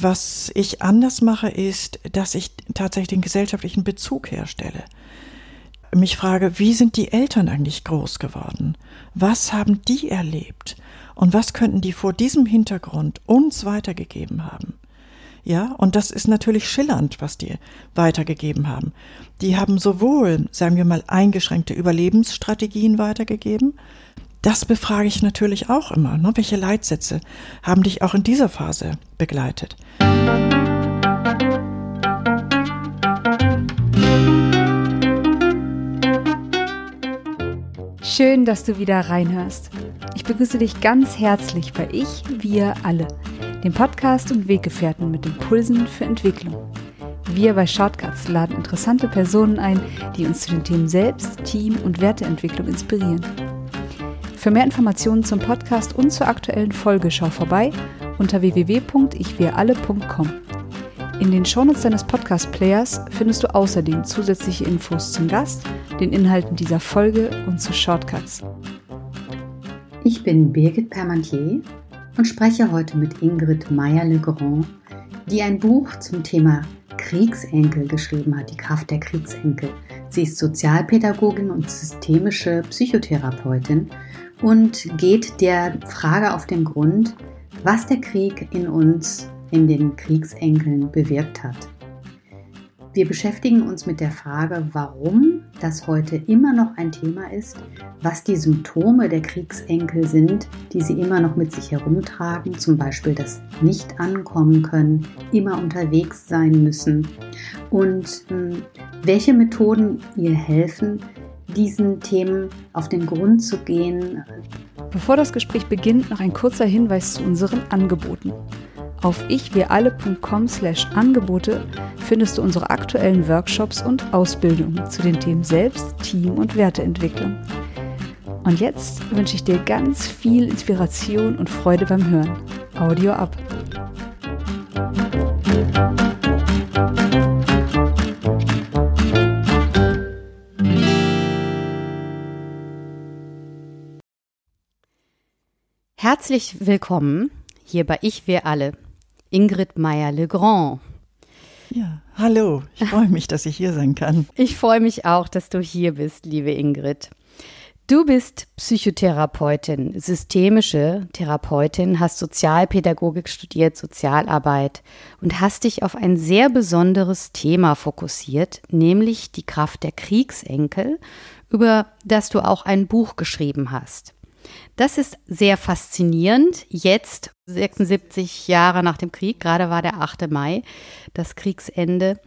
Was ich anders mache, ist, dass ich tatsächlich den gesellschaftlichen Bezug herstelle. Mich frage, wie sind die Eltern eigentlich groß geworden? Was haben die erlebt? Und was könnten die vor diesem Hintergrund uns weitergegeben haben? Ja, und das ist natürlich schillernd, was die weitergegeben haben. Die haben sowohl, sagen wir mal, eingeschränkte Überlebensstrategien weitergegeben. Das befrage ich natürlich auch immer. Ne? Welche Leitsätze haben dich auch in dieser Phase begleitet? Schön, dass du wieder reinhörst. Ich begrüße dich ganz herzlich bei Ich, wir alle dem Podcast und Weggefährten mit Impulsen für Entwicklung. Wir bei Shortcuts laden interessante Personen ein, die uns zu den Themen Selbst, Team und Werteentwicklung inspirieren. Für mehr Informationen zum Podcast und zur aktuellen Folge schau vorbei unter www.ichwiralle.com. In den Shownotes deines Podcast-Players findest du außerdem zusätzliche Infos zum Gast, den Inhalten dieser Folge und zu Shortcuts. Ich bin Birgit Permantier und spreche heute mit Ingrid Meyer-Legrand, die ein Buch zum Thema Kriegsenkel geschrieben hat, die Kraft der Kriegsenkel. Sie ist Sozialpädagogin und systemische Psychotherapeutin und geht der Frage auf den Grund, was der Krieg in uns, in den Kriegsenkeln bewirkt hat. Wir beschäftigen uns mit der Frage, warum das heute immer noch ein Thema ist, was die Symptome der Kriegsenkel sind, die sie immer noch mit sich herumtragen, zum Beispiel das Nicht ankommen können, immer unterwegs sein müssen und mh, hm, welche Methoden ihr helfen, diesen Themen auf den Grund zu gehen. Bevor das Gespräch beginnt, noch ein kurzer Hinweis zu unseren Angeboten. Auf ichwiralle.com slash Angebote findest du unsere aktuellen Workshops und Ausbildungen zu den Themen Selbst, Team und Werteentwicklung. Und jetzt wünsche ich dir ganz viel Inspiration und Freude beim Hören. Audio ab. Herzlich willkommen hier bei Ich wir alle Ingrid Meyer-Legrand. Ja, hallo. Ich freue mich, dass ich hier sein kann. Ich freue mich auch, dass du hier bist, liebe Ingrid. Du bist Psychotherapeutin, systemische Therapeutin, hast Sozialpädagogik studiert, Sozialarbeit und hast dich auf ein sehr besonderes Thema fokussiert, nämlich die Kraft der Kriegsenkel, über das du auch ein Buch geschrieben hast. Das ist sehr faszinierend. Jetzt, 76 Jahre nach dem Krieg, gerade war der 8. Mai, das Kriegsende.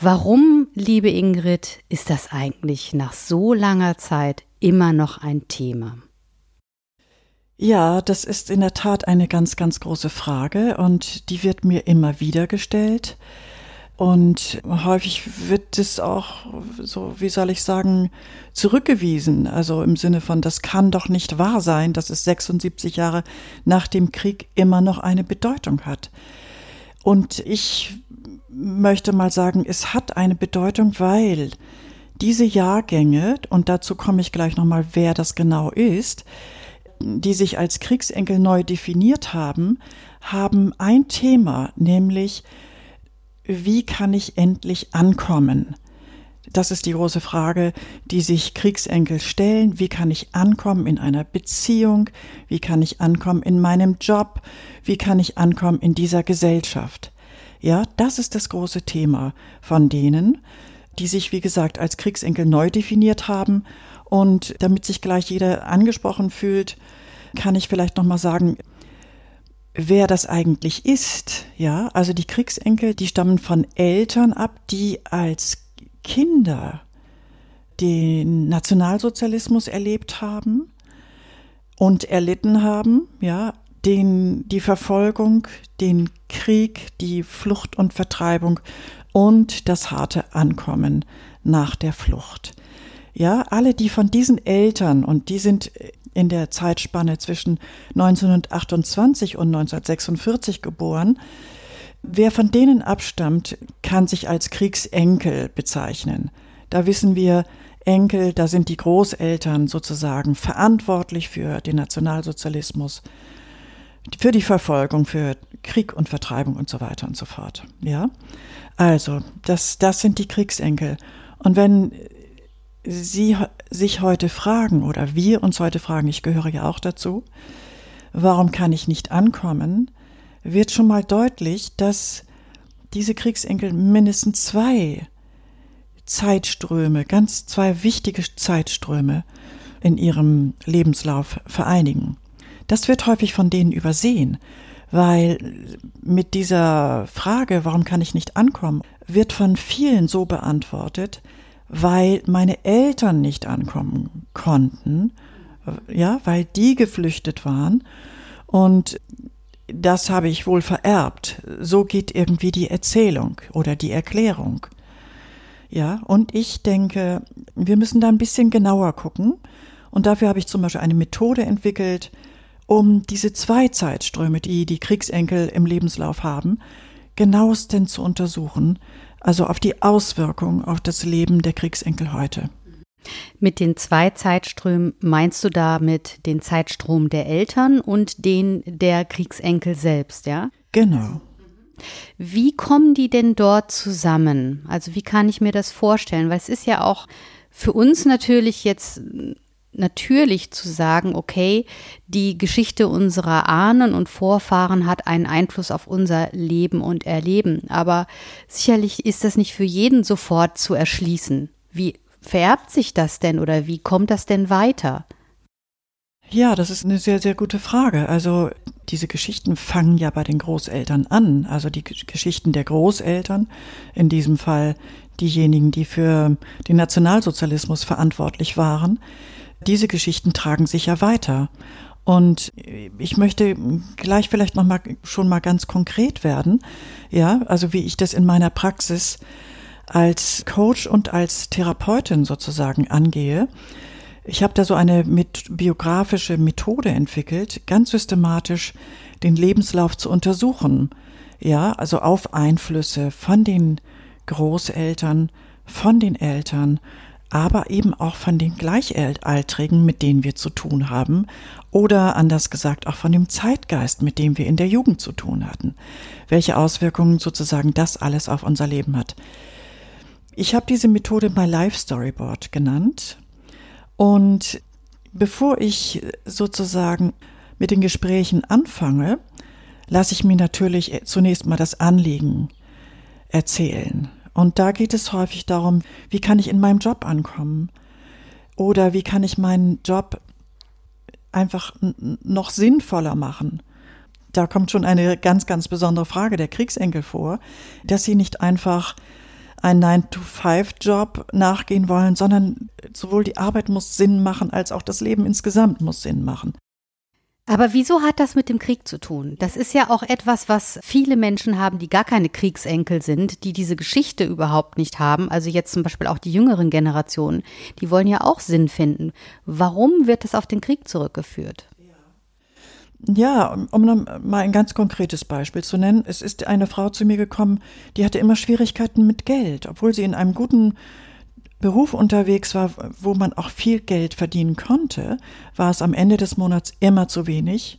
Warum, liebe Ingrid, ist das eigentlich nach so langer Zeit immer noch ein Thema? Ja, das ist in der Tat eine ganz, ganz große Frage und die wird mir immer wieder gestellt. Und häufig wird es auch, so wie soll ich sagen, zurückgewiesen. Also im Sinne von, das kann doch nicht wahr sein, dass es 76 Jahre nach dem Krieg immer noch eine Bedeutung hat. Und ich möchte mal sagen, es hat eine Bedeutung, weil diese Jahrgänge, und dazu komme ich gleich nochmal, wer das genau ist, die sich als Kriegsenkel neu definiert haben, haben ein Thema, nämlich wie kann ich endlich ankommen? Das ist die große Frage, die sich Kriegsenkel stellen. Wie kann ich ankommen in einer Beziehung? Wie kann ich ankommen in meinem Job? Wie kann ich ankommen in dieser Gesellschaft? Ja, das ist das große Thema von denen, die sich, wie gesagt, als Kriegsenkel neu definiert haben. Und damit sich gleich jeder angesprochen fühlt, kann ich vielleicht nochmal sagen, wer das eigentlich ist. Ja, also die Kriegsenkel, die stammen von Eltern ab, die als Kinder den Nationalsozialismus erlebt haben und erlitten haben, ja, den, die Verfolgung, den Krieg, die Flucht und Vertreibung und das harte Ankommen nach der Flucht. Ja, alle, die von diesen Eltern, und die sind in der Zeitspanne zwischen 1928 und 1946 geboren. Wer von denen abstammt, kann sich als Kriegsenkel bezeichnen. Da wissen wir, Enkel, da sind die Großeltern sozusagen verantwortlich für den Nationalsozialismus. für die Verfolgung, für Krieg und Vertreibung und so weiter und so fort. Ja, also das, das sind die Kriegsenkel. Und wenn Sie sich heute fragen oder wir uns heute fragen, ich gehöre ja auch dazu, warum kann ich nicht ankommen, wird schon mal deutlich, dass diese Kriegsenkel mindestens zwei Zeitströme, ganz zwei wichtige Zeitströme in ihrem Lebenslauf vereinigen. Das wird häufig von denen übersehen, weil mit dieser Frage, warum kann ich nicht ankommen, wird von vielen so beantwortet, weil meine Eltern nicht ankommen konnten, ja, weil die geflüchtet waren und das habe ich wohl vererbt. So geht irgendwie die Erzählung oder die Erklärung. Ja, und ich denke, wir müssen da ein bisschen genauer gucken. Und dafür habe ich zum Beispiel eine Methode entwickelt, um diese zwei Zeitströme, die die Kriegsenkel im Lebenslauf haben, genauestens zu untersuchen also auf die Auswirkung auf das Leben der Kriegsenkel heute. Mit den zwei Zeitströmen meinst du damit den Zeitstrom der Eltern und den der Kriegsenkel selbst, ja? Genau. Wie kommen die denn dort zusammen? Also wie kann ich mir das vorstellen? Weil es ist ja auch für uns natürlich jetzt natürlich zu sagen, okay, die Geschichte unserer Ahnen und Vorfahren hat einen Einfluss auf unser Leben und Erleben. Aber sicherlich ist das nicht für jeden sofort zu erschließen. Wie vererbt sich das denn oder wie kommt das denn weiter? Ja, das ist eine sehr, sehr gute Frage. Also diese Geschichten fangen ja bei den Großeltern an. Also die Geschichten der Großeltern, in diesem Fall diejenigen, die für den Nationalsozialismus verantwortlich waren, diese Geschichten tragen sich ja weiter. Und ich möchte gleich vielleicht noch mal schon mal ganz konkret werden. Ja, also wie ich das in meiner Praxis als Coach und als Therapeutin sozusagen angehe. Ich habe da so eine mit biografische Methode entwickelt, ganz systematisch den Lebenslauf zu untersuchen. Ja, also auf Einflüsse von den Großeltern, von den Eltern, aber eben auch von den Gleichaltrigen, mit denen wir zu tun haben, oder anders gesagt auch von dem Zeitgeist, mit dem wir in der Jugend zu tun hatten, welche Auswirkungen sozusagen das alles auf unser Leben hat. Ich habe diese Methode My Life Storyboard genannt und bevor ich sozusagen mit den Gesprächen anfange, lasse ich mir natürlich zunächst mal das Anliegen erzählen. Und da geht es häufig darum, wie kann ich in meinem Job ankommen? Oder wie kann ich meinen Job einfach noch sinnvoller machen? Da kommt schon eine ganz, ganz besondere Frage der Kriegsenkel vor, dass sie nicht einfach einen 9-to-5-Job nachgehen wollen, sondern sowohl die Arbeit muss Sinn machen, als auch das Leben insgesamt muss Sinn machen. Aber wieso hat das mit dem Krieg zu tun? Das ist ja auch etwas, was viele Menschen haben, die gar keine Kriegsenkel sind, die diese Geschichte überhaupt nicht haben. Also jetzt zum Beispiel auch die jüngeren Generationen, die wollen ja auch Sinn finden. Warum wird das auf den Krieg zurückgeführt? Ja, um mal ein ganz konkretes Beispiel zu nennen. Es ist eine Frau zu mir gekommen, die hatte immer Schwierigkeiten mit Geld, obwohl sie in einem guten Beruf unterwegs war, wo man auch viel Geld verdienen konnte, war es am Ende des Monats immer zu wenig.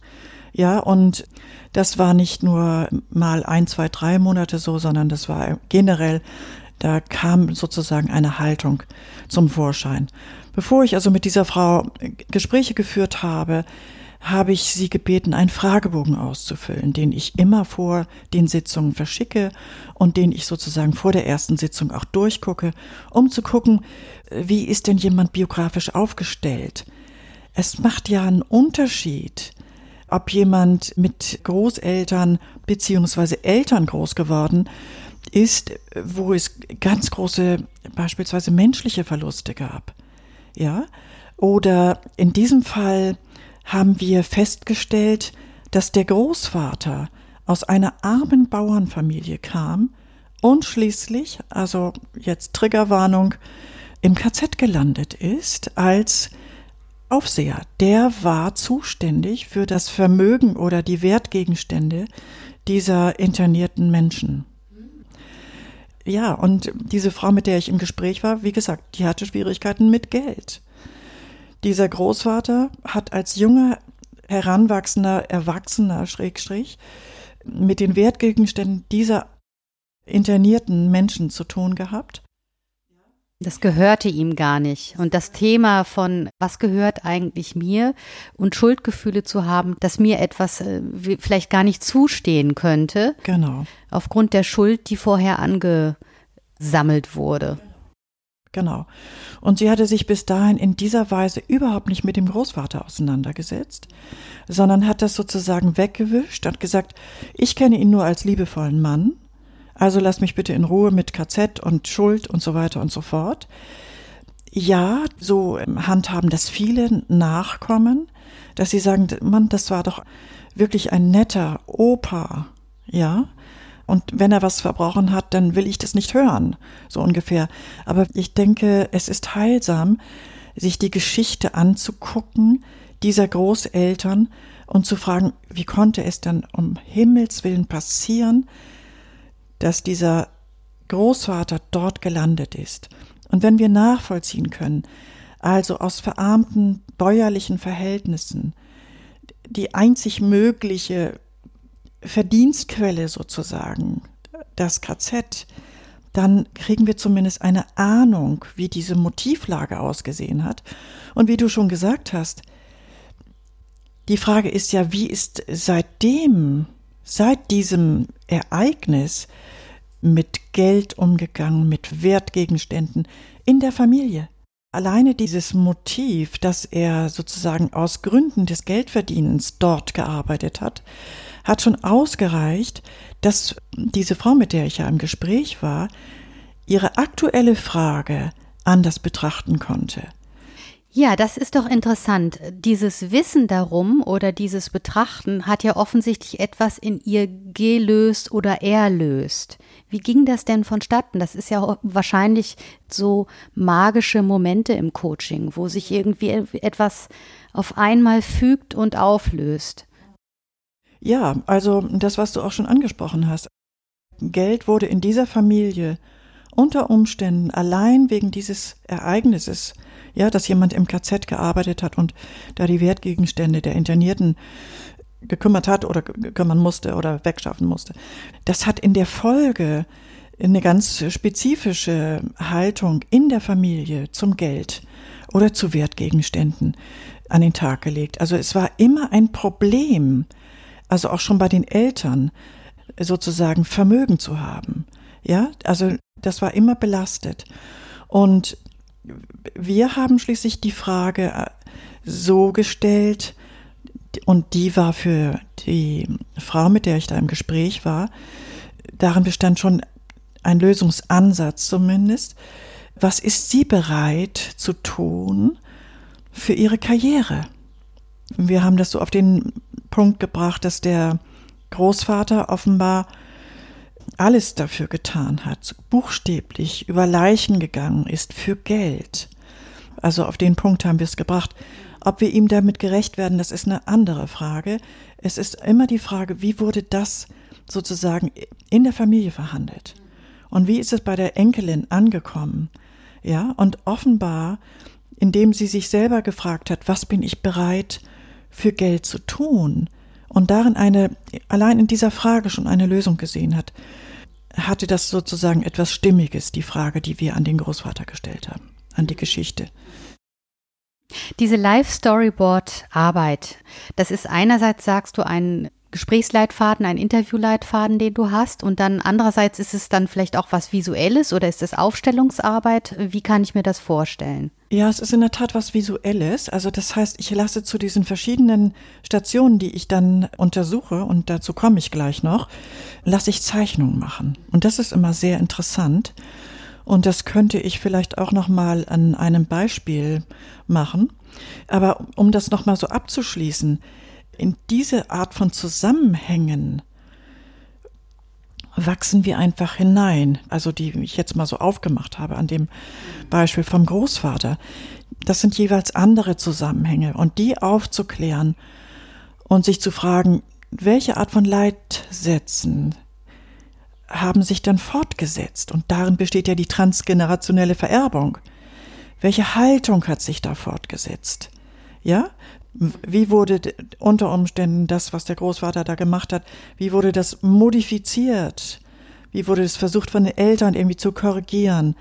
Ja, und das war nicht nur mal ein, zwei, drei Monate so, sondern das war generell, da kam sozusagen eine Haltung zum Vorschein. Bevor ich also mit dieser Frau Gespräche geführt habe, habe ich sie gebeten, einen Fragebogen auszufüllen, den ich immer vor den Sitzungen verschicke und den ich sozusagen vor der ersten Sitzung auch durchgucke, um zu gucken, wie ist denn jemand biografisch aufgestellt. Es macht ja einen Unterschied, ob jemand mit Großeltern beziehungsweise Eltern groß geworden ist, wo es ganz große beispielsweise menschliche Verluste gab. Ja? Oder in diesem Fall haben wir festgestellt, dass der Großvater aus einer armen Bauernfamilie kam und schließlich, also jetzt Triggerwarnung, im KZ gelandet ist als Aufseher. Der war zuständig für das Vermögen oder die Wertgegenstände dieser internierten Menschen. Ja, und diese Frau, mit der ich im Gespräch war, wie gesagt, die hatte Schwierigkeiten mit Geld. Dieser Großvater hat als junger heranwachsender Erwachsener, Schrägstrich, mit den Wertgegenständen dieser internierten Menschen zu tun gehabt. Das gehörte ihm gar nicht. Und das Thema von, was gehört eigentlich mir und Schuldgefühle zu haben, dass mir etwas äh, vielleicht gar nicht zustehen könnte. Genau. Aufgrund der Schuld, die vorher angesammelt wurde. Genau. Und sie hatte sich bis dahin in dieser Weise überhaupt nicht mit dem Großvater auseinandergesetzt, sondern hat das sozusagen weggewischt, hat gesagt, ich kenne ihn nur als liebevollen Mann also lass mich bitte in Ruhe mit KZ und Schuld und so weiter und so fort. Ja, so handhaben das viele Nachkommen, dass sie sagen, Mann, das war doch wirklich ein netter Opa, ja. Und wenn er was verbrochen hat, dann will ich das nicht hören, so ungefähr. Aber ich denke, es ist heilsam, sich die Geschichte anzugucken dieser Großeltern und zu fragen, wie konnte es dann um Himmels willen passieren, dass dieser Großvater dort gelandet ist. Und wenn wir nachvollziehen können, also aus verarmten bäuerlichen Verhältnissen, die einzig mögliche Verdienstquelle sozusagen, das KZ, dann kriegen wir zumindest eine Ahnung, wie diese Motivlage ausgesehen hat. Und wie du schon gesagt hast, die Frage ist ja, wie ist seitdem seit diesem Ereignis mit Geld umgegangen, mit Wertgegenständen in der Familie. Alleine dieses Motiv, dass er sozusagen aus Gründen des Geldverdienens dort gearbeitet hat, hat schon ausgereicht, dass diese Frau, mit der ich ja im Gespräch war, ihre aktuelle Frage anders betrachten konnte. Ja, das ist doch interessant. Dieses Wissen darum oder dieses Betrachten hat ja offensichtlich etwas in ihr gelöst oder erlöst. Wie ging das denn vonstatten? Das ist ja wahrscheinlich so magische Momente im Coaching, wo sich irgendwie etwas auf einmal fügt und auflöst. Ja, also das, was du auch schon angesprochen hast. Geld wurde in dieser Familie unter Umständen allein wegen dieses Ereignisses ja, dass jemand im KZ gearbeitet hat und da die Wertgegenstände der Internierten gekümmert hat oder kümmern musste oder wegschaffen musste. Das hat in der Folge eine ganz spezifische Haltung in der Familie zum Geld oder zu Wertgegenständen an den Tag gelegt. Also es war immer ein Problem, also auch schon bei den Eltern sozusagen Vermögen zu haben. Ja, also das war immer belastet. Und wir haben schließlich die Frage äh, so gestellt, und die war für die Frau, mit der ich da im Gespräch war, darin bestand schon ein Lösungsansatz zumindest. Was ist sie bereit zu tun für ihre Karriere? Wir haben das so auf den Punkt gebracht, dass der Großvater offenbar alles dafür getan hat, buchstäblich über Leichen gegangen ist für Geld. Also auf den Punkt haben wir es gebracht. Ob wir ihm damit gerecht werden, das ist eine andere Frage. Es ist immer die Frage, wie wurde das sozusagen in der Familie verhandelt? Und wie ist es bei der Enkelin angekommen? Ja, und offenbar, indem sie sich selber gefragt hat, was bin ich bereit für Geld zu tun? Und darin eine, allein in dieser Frage schon eine Lösung gesehen hat, hatte das sozusagen etwas Stimmiges, die Frage, die wir an den Großvater gestellt haben, an die Geschichte. Diese Live-Storyboard-Arbeit, das ist einerseits, sagst du, ein Gesprächsleitfaden, ein Interviewleitfaden, den du hast, und dann andererseits ist es dann vielleicht auch was Visuelles oder ist es Aufstellungsarbeit? Wie kann ich mir das vorstellen? Ja, es ist in der Tat was Visuelles. Also das heißt, ich lasse zu diesen verschiedenen Stationen, die ich dann untersuche, und dazu komme ich gleich noch, lasse ich Zeichnungen machen. Und das ist immer sehr interessant. Und das könnte ich vielleicht auch noch mal an einem Beispiel machen. Aber um das noch mal so abzuschließen, in diese Art von Zusammenhängen wachsen wir einfach hinein. Also die ich jetzt mal so aufgemacht habe an dem Beispiel vom Großvater. Das sind jeweils andere Zusammenhänge und die aufzuklären und sich zu fragen, welche Art von Leitsätzen haben sich dann fortgesetzt. Und darin besteht ja die transgenerationelle Vererbung. Welche Haltung hat sich da fortgesetzt? Ja? Wie wurde unter Umständen das, was der Großvater da gemacht hat, wie wurde das modifiziert? Wie wurde es versucht von den Eltern irgendwie zu korrigieren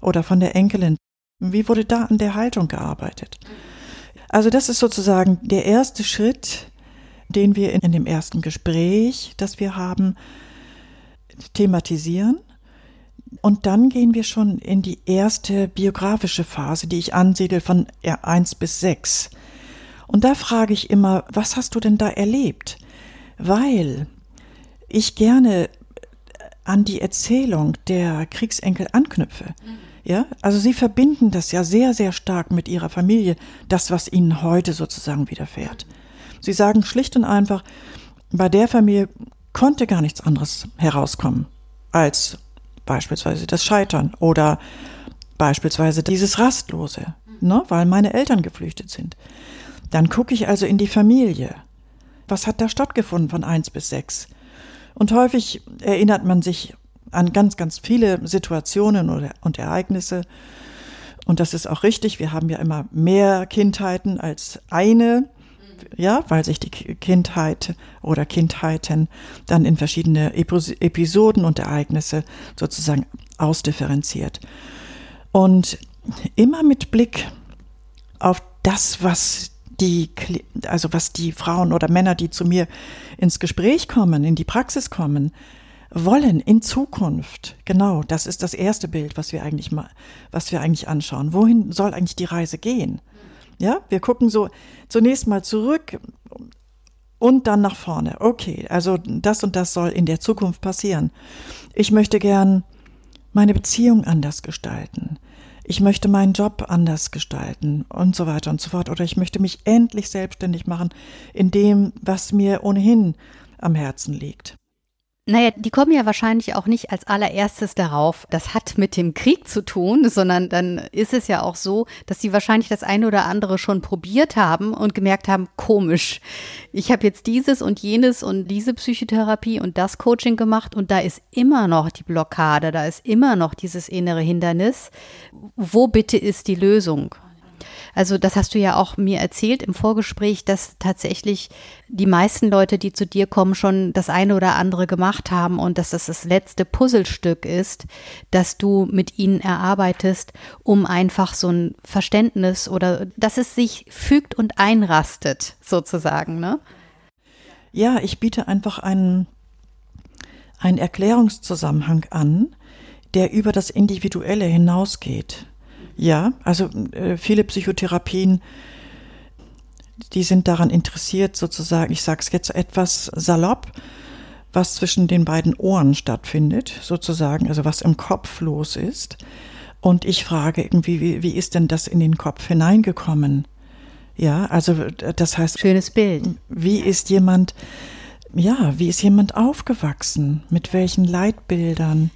oder von der Enkelin? Wie wurde da an der Haltung gearbeitet? Also das ist sozusagen der erste Schritt, den wir in, dem ersten Gespräch, das wir haben, thematisieren. Und dann gehen wir schon in die erste biografische Phase, die ich ansiedel von 1 bis 6. Und da frage ich immer, was hast du denn da erlebt? Weil ich gerne an die Erzählung der Kriegsenkel anknüpfe. Ja, also sie verbinden das ja sehr, sehr stark mit ihrer Familie, das, was ihnen heute sozusagen widerfährt. Sie sagen schlicht und einfach, bei der Familie konnte gar nichts anderes herauskommen als beispielsweise das Scheitern oder beispielsweise dieses Rastlose, ne, weil meine Eltern geflüchtet sind. Dann gucke ich also in die Familie. Was hat da stattgefunden von eins bis sechs? Und häufig erinnert man sich an ganz, ganz viele Situationen oder, und Ereignisse. Und das ist auch richtig. Wir haben ja immer mehr Kindheiten als eine ja, weil sich die Kindheit oder Kindheiten dann in verschiedene Episoden und Ereignisse sozusagen ausdifferenziert. Und immer mit Blick auf das, was die, also was die Frauen oder Männer, die zu mir ins Gespräch kommen, in die Praxis kommen, wollen in Zukunft. Genau, das ist das erste Bild, was wir eigentlich mal, was wir eigentlich anschauen. Wohin soll eigentlich die Reise gehen? Ja, wir gucken so zunächst mal zurück und dann nach vorne. Okay, also das und das soll in der Zukunft passieren. Ich möchte gern meine Beziehung anders gestalten. Ich möchte meinen Job anders gestalten und so weiter und so fort. Oder ich möchte mich endlich selbstständig machen in dem, was mir ohnehin am Herzen liegt. Naja, die kommen ja wahrscheinlich auch nicht als allererstes darauf, das hat mit dem Krieg zu tun, sondern dann ist es ja auch so, dass sie wahrscheinlich das eine oder andere schon probiert haben und gemerkt haben, komisch, ich habe jetzt dieses und jenes und diese Psychotherapie und das Coaching gemacht und da ist immer noch die Blockade, da ist immer noch dieses innere Hindernis. Wo bitte ist die Lösung? Also das hast du ja auch mir erzählt im Vorgespräch, dass tatsächlich die meisten Leute, die zu dir kommen, schon das eine oder andere gemacht haben und dass das das letzte Puzzlestück ist, dass du mit ihnen erarbeitest, um einfach so ein Verständnis oder dass es sich fügt und einrastet, sozusagen, ne? Ja, ich biete einfach einen, einen Erklärungszusammenhang an, der über das Individuelle hinausgeht. Ja, also äh, viele Psychotherapien, die sind daran interessiert, sozusagen, ich sage es jetzt etwas salopp, was zwischen den beiden Ohren stattfindet, sozusagen, also was im Kopf los ist. Und ich frage irgendwie, wie, wie ist denn das in den Kopf hineingekommen? Ja, also das heißt. Schönes Bild. Wie ist jemand, ja, wie ist jemand aufgewachsen? Mit welchen Leitbildern?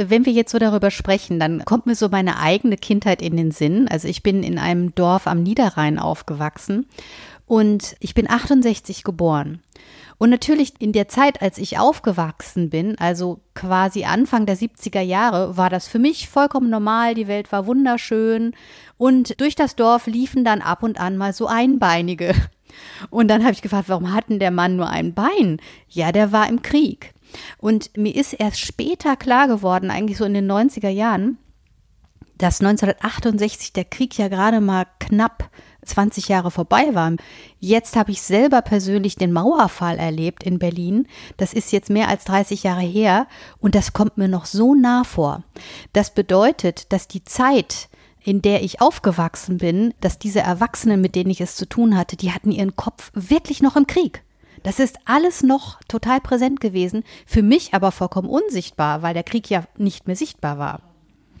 Wenn wir jetzt so darüber sprechen, dann kommt mir so meine eigene Kindheit in den Sinn. Also ich bin in einem Dorf am Niederrhein aufgewachsen und ich bin 68 geboren. Und natürlich in der Zeit, als ich aufgewachsen bin, also quasi Anfang der 70er Jahre, war das für mich vollkommen normal. Die Welt war wunderschön. Und durch das Dorf liefen dann ab und an mal so Einbeinige. Und dann habe ich gefragt, warum hat denn der Mann nur ein Bein? Ja, der war im Krieg. Und mir ist erst später klar geworden, eigentlich so in den 90er Jahren, dass 1968 der Krieg ja gerade mal knapp 20 Jahre vorbei war. Jetzt habe ich selber persönlich den Mauerfall erlebt in Berlin. Das ist jetzt mehr als 30 Jahre her und das kommt mir noch so nah vor. Das bedeutet, dass die Zeit, in der ich aufgewachsen bin, dass diese Erwachsenen, mit denen ich es zu tun hatte, die hatten ihren Kopf wirklich noch im Krieg. Das ist alles noch total präsent gewesen, für mich aber vollkommen unsichtbar, weil der Krieg ja nicht mehr sichtbar war.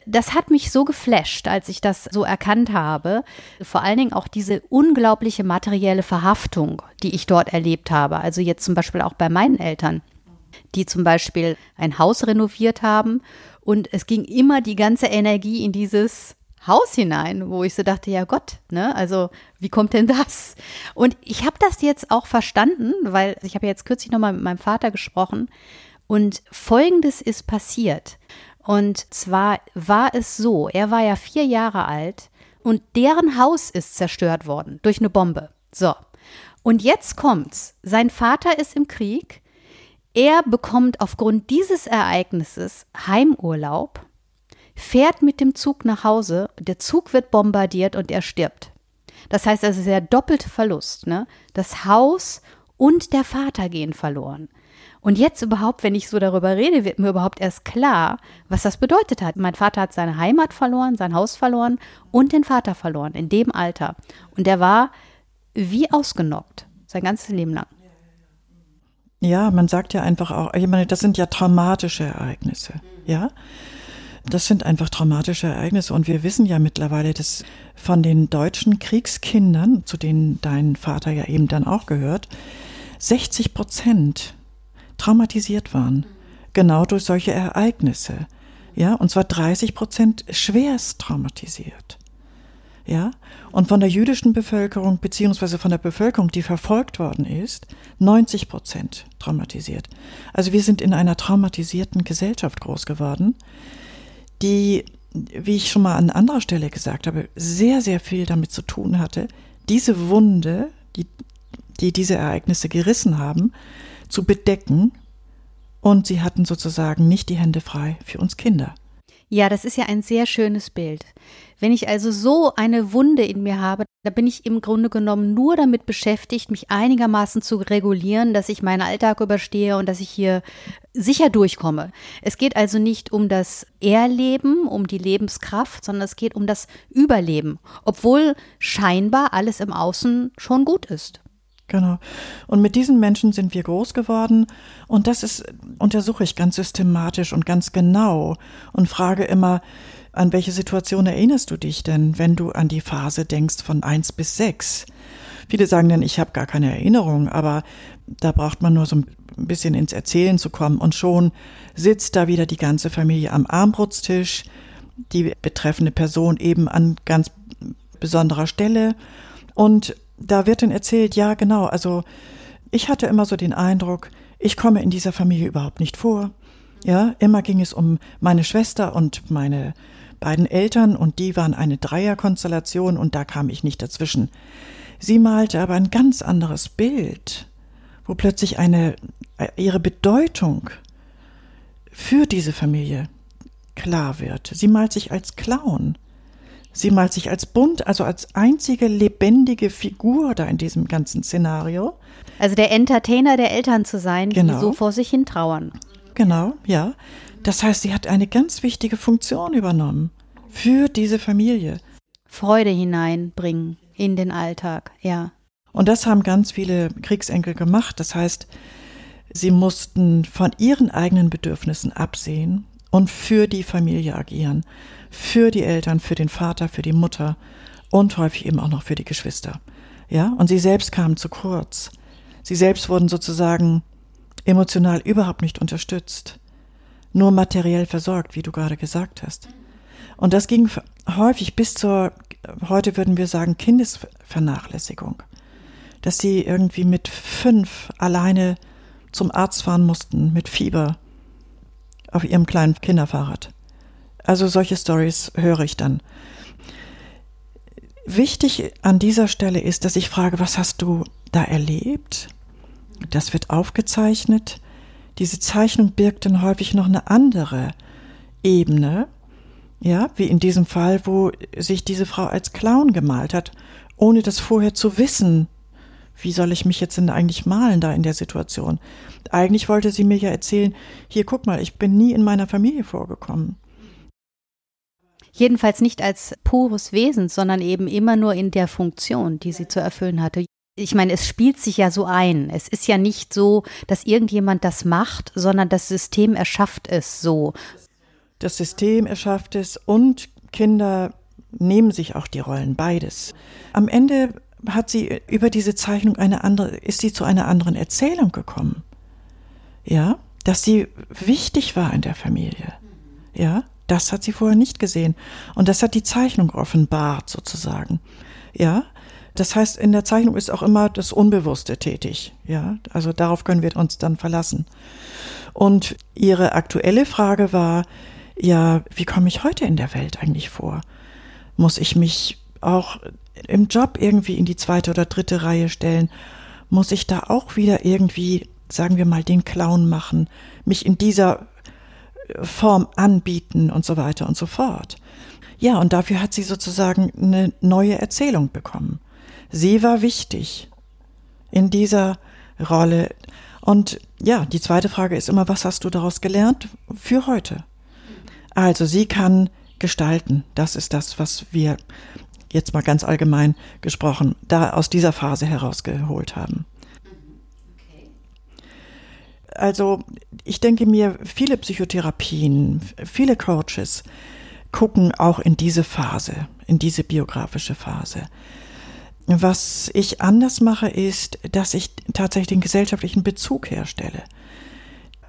Das hat mich so geflasht, als ich das so erkannt habe. Vor allen Dingen auch diese unglaubliche materielle Verhaftung, die ich dort erlebt habe. Also jetzt zum Beispiel auch bei meinen Eltern, die zum Beispiel ein Haus renoviert haben und es ging immer die ganze Energie in dieses Haus hinein, wo ich so dachte, ja Gott, ne? Also wie kommt denn das? Und ich habe das jetzt auch verstanden, weil ich habe jetzt kürzlich nochmal mit meinem Vater gesprochen und Folgendes ist passiert. Und zwar war es so, er war ja vier Jahre alt und deren Haus ist zerstört worden durch eine Bombe. So. Und jetzt kommt's. Sein Vater ist im Krieg. Er bekommt aufgrund dieses Ereignisses Heimurlaub, fährt mit dem Zug nach Hause, der Zug wird bombardiert und er stirbt. Das heißt, das ist der doppelte Verlust. Ne? Das Haus und der Vater gehen verloren. Und jetzt überhaupt, wenn ich so darüber rede, wird mir überhaupt erst klar, was das bedeutet hat. Mein Vater hat seine Heimat verloren, sein Haus verloren und den Vater verloren in dem Alter. Und er war wie ausgenockt, sein ganzes Leben lang. Ja, man sagt ja einfach auch, ich meine, das sind ja traumatische Ereignisse, ja. Das sind einfach traumatische Ereignisse und wir wissen ja mittlerweile, dass von den deutschen Kriegskindern, zu denen dein Vater ja eben dann auch gehört, 60 Prozent traumatisiert waren. Genau durch solche Ereignisse. Ja, und zwar 30 Prozent schwerst traumatisiert. Ja, und von der jüdischen Bevölkerung, beziehungsweise von der Bevölkerung, die verfolgt worden ist, 90 Prozent traumatisiert. Also wir sind in einer traumatisierten Gesellschaft groß geworden, die, wie ich schon mal an anderer Stelle gesagt habe, sehr, sehr viel damit zu tun hatte, diese Wunde, die, die diese Ereignisse gerissen haben, zu bedecken. Und sie hatten sozusagen nicht die Hände frei für uns Kinder. Ja, das ist ja ein sehr schönes Bild. Wenn ich also so eine Wunde in mir habe, da bin ich im Grunde genommen nur damit beschäftigt, mich einigermaßen zu regulieren, dass ich meinen Alltag überstehe und dass ich hier sicher durchkomme. Es geht also nicht um das Erleben, um die Lebenskraft, sondern es geht um das Überleben, obwohl scheinbar alles im Außen schon gut ist. Genau. Und mit diesen Menschen sind wir groß geworden. Und das ist, untersuche ich ganz systematisch und ganz genau und frage immer, an welche Situation erinnerst du dich denn, wenn du an die Phase denkst von eins bis sechs? Viele sagen dann, ich habe gar keine Erinnerung, aber da braucht man nur so ein bisschen ins Erzählen zu kommen und schon sitzt da wieder die ganze Familie am Armbrutstisch, die betreffende Person eben an ganz besonderer Stelle und da wird dann erzählt, ja, genau, also ich hatte immer so den Eindruck, ich komme in dieser Familie überhaupt nicht vor. Ja, immer ging es um meine Schwester und meine beiden Eltern und die waren eine Dreierkonstellation und da kam ich nicht dazwischen. Sie malte aber ein ganz anderes Bild, wo plötzlich eine äh, ihre Bedeutung für diese Familie klar wird. Sie malt sich als Clown. Sie malt sich als bunt, also als einzige lebendige Figur da in diesem ganzen Szenario. Also der Entertainer der Eltern zu sein, genau. die so vor sich hin trauern. Genau, ja. Das heißt, sie hat eine ganz wichtige Funktion übernommen für diese Familie. Freude hineinbringen in den Alltag, ja. Und das haben ganz viele Kriegsenkel gemacht. Das heißt, sie mussten von ihren eigenen Bedürfnissen absehen und für die Familie agieren für die Eltern, für den Vater, für die Mutter und häufig eben auch noch für die Geschwister. Ja, und sie selbst kamen zu kurz. Sie selbst wurden sozusagen emotional überhaupt nicht unterstützt, nur materiell versorgt, wie du gerade gesagt hast. Und das ging häufig bis zur, heute würden wir sagen, Kindesvernachlässigung. Dass sie irgendwie mit fünf alleine zum Arzt fahren mussten, mit Fieber, auf ihrem kleinen Kinderfahrrad. Also solche Stories höre ich dann. Wichtig an dieser Stelle ist, dass ich frage, was hast du da erlebt? Das wird aufgezeichnet. Diese Zeichnung birgt dann häufig noch eine andere Ebene, ja, wie in diesem Fall, wo sich diese Frau als Clown gemalt hat, ohne das vorher zu wissen. Wie soll ich mich jetzt denn eigentlich malen da in der Situation? Eigentlich wollte sie mir ja erzählen, hier guck mal, ich bin nie in meiner Familie vorgekommen. Jedenfalls nicht als pures Wesen, sondern eben immer nur in der Funktion, die sie zu erfüllen hatte. Ich meine, es spielt sich ja so ein. Es ist ja nicht so, dass irgendjemand das macht, sondern das System erschafft es so. Das System erschafft es und Kinder nehmen sich auch die Rollen, beides. Am Ende hat sie über diese Zeichnung eine andere, ist sie zu einer anderen Erzählung gekommen. Ja, dass sie wichtig war in der Familie. Ja, das hat sie vorher nicht gesehen. Und das hat die Zeichnung offenbart sozusagen. Ja, das heißt, in der Zeichnung ist auch immer das Unbewusste tätig. Ja, also darauf können wir uns dann verlassen. Und ihre aktuelle Frage war, ja, wie komme ich heute in der Welt eigentlich vor? Muss ich mich auch im Job irgendwie in die zweite oder dritte Reihe stellen, muss ich da auch wieder irgendwie, sagen wir mal, den Clown machen, mich in dieser Form anbieten und so weiter und so fort. Ja, und dafür hat sie sozusagen eine neue Erzählung bekommen. Sie war wichtig in dieser Rolle. Und ja, die zweite Frage ist immer, was hast du daraus gelernt für heute? Also sie kann gestalten. Das ist das, was wir jetzt mal ganz allgemein gesprochen da aus dieser Phase herausgeholt haben. Also ich denke mir, viele Psychotherapien, viele Coaches gucken auch in diese Phase, in diese biografische Phase. Was ich anders mache, ist, dass ich tatsächlich den gesellschaftlichen Bezug herstelle.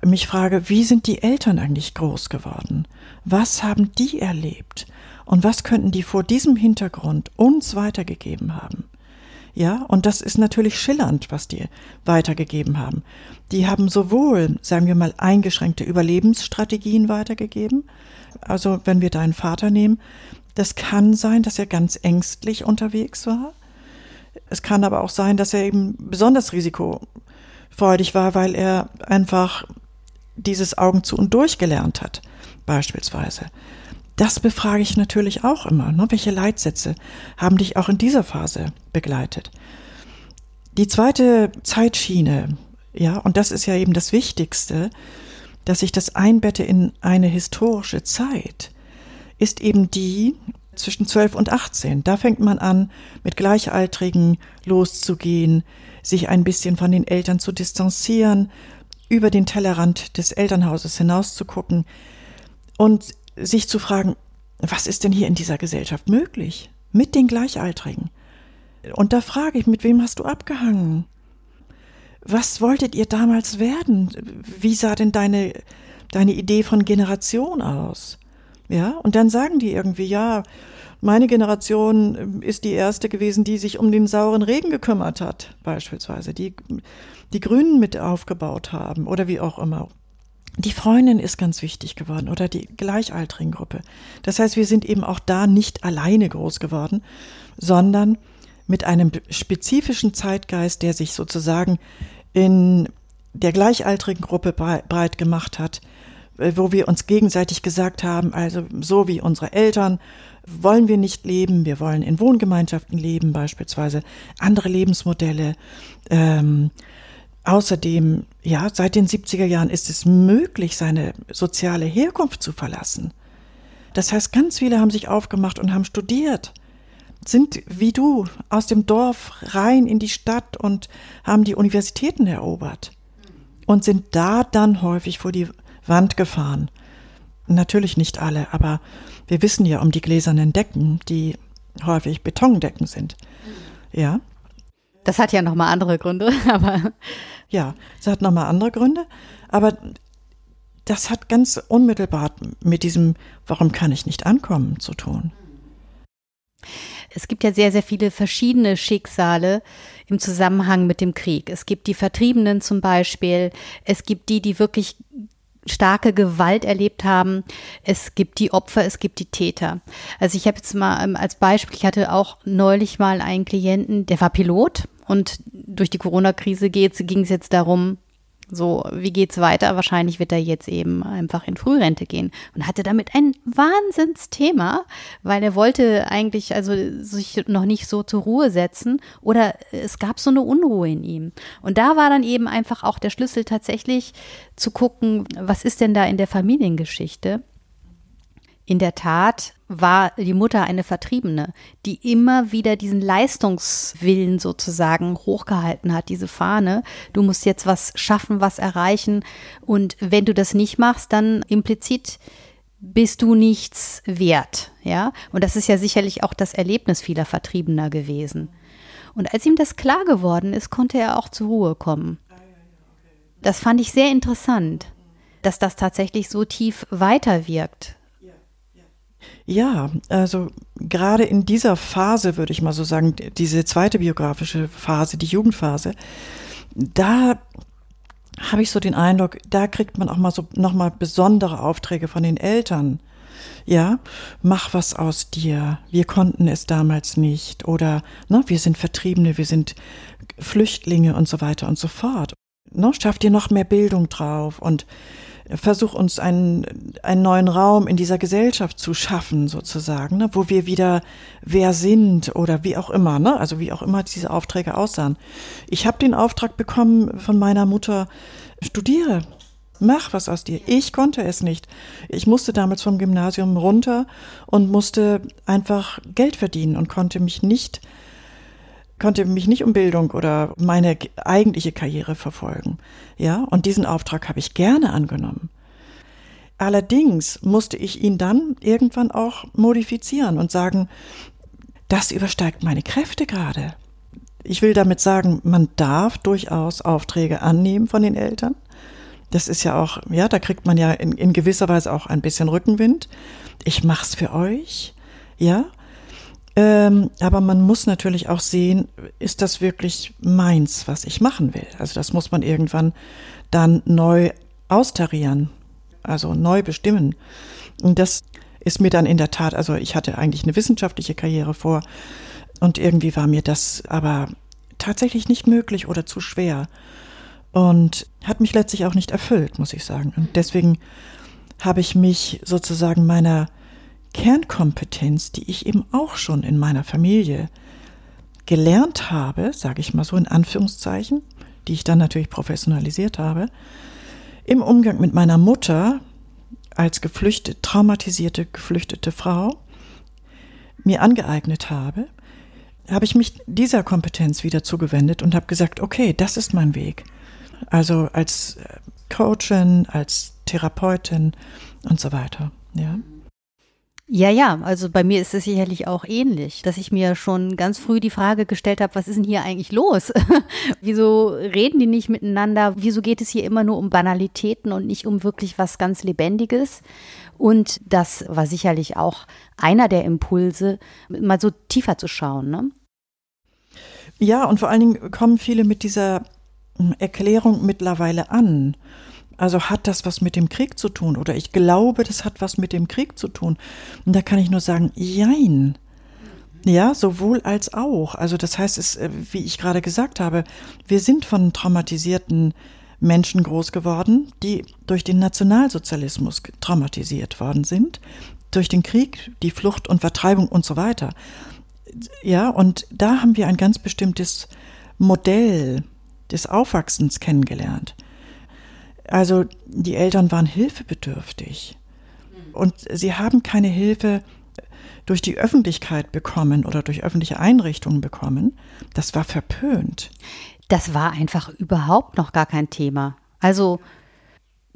Mich frage, wie sind die Eltern eigentlich groß geworden? Was haben die erlebt? Und was könnten die vor diesem Hintergrund uns weitergegeben haben? Ja, und das ist natürlich schillernd, was die weitergegeben haben. Die haben sowohl, sagen wir mal, eingeschränkte Überlebensstrategien weitergegeben. Also, wenn wir deinen Vater nehmen, das kann sein, dass er ganz ängstlich unterwegs war. Es kann aber auch sein, dass er eben besonders risikofreudig war, weil er einfach dieses Augen zu und durch gelernt hat, beispielsweise. Das befrage ich natürlich auch immer. Ne? Welche Leitsätze haben dich auch in dieser Phase begleitet? Die zweite Zeitschiene, ja, und das ist ja eben das Wichtigste, dass ich das einbette in eine historische Zeit, ist eben die, zwischen 12 und 18. Da fängt man an, mit Gleichaltrigen loszugehen, sich ein bisschen von den Eltern zu distanzieren, über den Tellerrand des Elternhauses hinaus zu gucken und sich zu fragen, was ist denn hier in dieser Gesellschaft möglich mit den Gleichaltrigen? Und da frage ich, mit wem hast du abgehangen? Was wolltet ihr damals werden? Wie sah denn deine, deine Idee von Generation aus? Ja, und dann sagen die irgendwie, ja, meine Generation ist die erste gewesen, die sich um den sauren Regen gekümmert hat, beispielsweise, die die Grünen mit aufgebaut haben oder wie auch immer. Die Freundin ist ganz wichtig geworden oder die gleichaltrigen Gruppe. Das heißt, wir sind eben auch da nicht alleine groß geworden, sondern mit einem spezifischen Zeitgeist, der sich sozusagen in der gleichaltrigen Gruppe breit gemacht hat, äh, wo wir uns gegenseitig gesagt haben, also so wie unsere Eltern wollen wir nicht leben, wir wollen in Wohngemeinschaften leben beispielsweise, andere Lebensmodelle. Ähm, außerdem, ja, seit den 70er Jahren ist es möglich, seine soziale Herkunft zu verlassen. Das heißt, ganz viele haben sich aufgemacht und haben studiert, sind wie du aus dem Dorf rein in die Stadt und haben die Universitäten erobert und sind da dann häufig vor die Wand gefahren. Natürlich nicht alle, aber wir wissen ja um die gläsernen Decken, die häufig Betondecken sind. Ja. Das hat ja nochmal andere Gründe, aber. Ja, es hat nochmal andere Gründe, aber das hat ganz unmittelbar mit diesem, warum kann ich nicht ankommen, zu tun. Es gibt ja sehr, sehr viele verschiedene Schicksale im Zusammenhang mit dem Krieg. Es gibt die Vertriebenen zum Beispiel. Es gibt die, die wirklich starke Gewalt erlebt haben. Es gibt die Opfer, es gibt die Täter. Also ich habe jetzt mal ähm, als Beispiel, ich hatte auch neulich mal einen Klienten, der war Pilot und durch die Corona-Krise ging es jetzt darum, so, wie geht's weiter? Wahrscheinlich wird er jetzt eben einfach in Frührente gehen und hatte damit ein Wahnsinnsthema, weil er wollte eigentlich also sich noch nicht so zur Ruhe setzen oder es gab so eine Unruhe in ihm. Und da war dann eben einfach auch der Schlüssel tatsächlich zu gucken, was ist denn da in der Familiengeschichte? In der Tat war die Mutter eine Vertriebene, die immer wieder diesen Leistungswillen sozusagen hochgehalten hat, diese Fahne. Du musst jetzt was schaffen, was erreichen. Und wenn du das nicht machst, dann implizit bist du nichts wert, ja? Und das ist ja sicherlich auch das Erlebnis vieler Vertriebener gewesen. Und als ihm das klar geworden ist, konnte er auch zur Ruhe kommen. Das fand ich sehr interessant, dass das tatsächlich so tief weiterwirkt ja, also gerade in dieser Phase, würde ich mal so sagen, diese zweite biografische Phase, die Jugendphase, da habe ich so den Eindruck, da kriegt man auch mal so nochmal besondere Aufträge von den Eltern. Ja, mach was aus dir. Wir konnten es damals nicht. Oder ne, wir sind Vertriebene, wir sind Flüchtlinge und so weiter und so fort. Ne, schaff dir noch mehr Bildung drauf und versuch uns einen, einen neuen Raum in dieser Gesellschaft zu schaffen, sozusagen, ne, wo wir wieder wer sind oder wie auch immer, ne? also wie auch immer diese Aufträge aussahen. Ich habe den Auftrag bekommen von meiner Mutter, studiere, Mach was aus dir. Ich konnte es nicht. Ich musste damals vom Gymnasium runter und musste einfach Geld verdienen und konnte mich nicht konnte mich nicht um Bildung oder meine eigentliche Karriere verfolgen. Ja, und diesen Auftrag habe ich gerne angenommen. Allerdings musste ich ihn dann irgendwann auch modifizieren und sagen, das übersteigt meine Kräfte gerade. Ich will damit sagen, man darf durchaus Aufträge annehmen von den Eltern das ist ja auch, ja, da kriegt man ja in, in gewisser Weise auch ein bisschen Rückenwind. Ich mach's für euch, ja. Ähm, aber man muss natürlich auch sehen, ist das wirklich meins, was ich machen will? Also das muss man irgendwann dann neu austarieren, also neu bestimmen. Und das ist mir dann in der Tat, also ich hatte eigentlich eine wissenschaftliche Karriere vor und irgendwie war mir das aber tatsächlich nicht möglich oder zu schwer und hat mich letztlich auch nicht erfüllt, muss ich sagen. Und deswegen habe ich mich sozusagen meiner Kernkompetenz, die ich eben auch schon in meiner Familie gelernt habe, sage ich mal so in Anführungszeichen, die ich dann natürlich professionalisiert habe, im Umgang mit meiner Mutter als geflüchtete, traumatisierte, geflüchtete Frau mir angeeignet habe, habe ich mich dieser Kompetenz wieder zugewendet und habe gesagt, okay, das ist mein Weg. Also als äh, Coachin, als Therapeutin und so weiter. Ja. Ja, ja, also bei mir ist es sicherlich auch ähnlich, dass ich mir schon ganz früh die Frage gestellt habe, was ist denn hier eigentlich los? Wieso reden die nicht miteinander? Wieso geht es hier immer nur um Banalitäten und nicht um wirklich was ganz Lebendiges? Und das war sicherlich auch einer der Impulse, mal so tiefer zu schauen. Ne? Ja, und vor allen Dingen kommen viele mit dieser Erklärung mittlerweile an. Also hat das was mit dem Krieg zu tun? Oder ich glaube, das hat was mit dem Krieg zu tun. Und da kann ich nur sagen, jein. Ja, sowohl als auch. Also das heißt, es, äh, wie ich gerade gesagt habe, wir sind von traumatisierten Menschen groß geworden, die durch den Nationalsozialismus traumatisiert worden sind, durch den Krieg, die Flucht und Vertreibung und so weiter. Ja, und da haben wir ein ganz bestimmtes Modell des Aufwachsens kennengelernt. Also die Eltern waren hilfebedürftig und sie haben keine Hilfe durch die Öffentlichkeit bekommen oder durch öffentliche Einrichtungen bekommen. Das war verpönt. Das war einfach überhaupt noch gar kein Thema. Also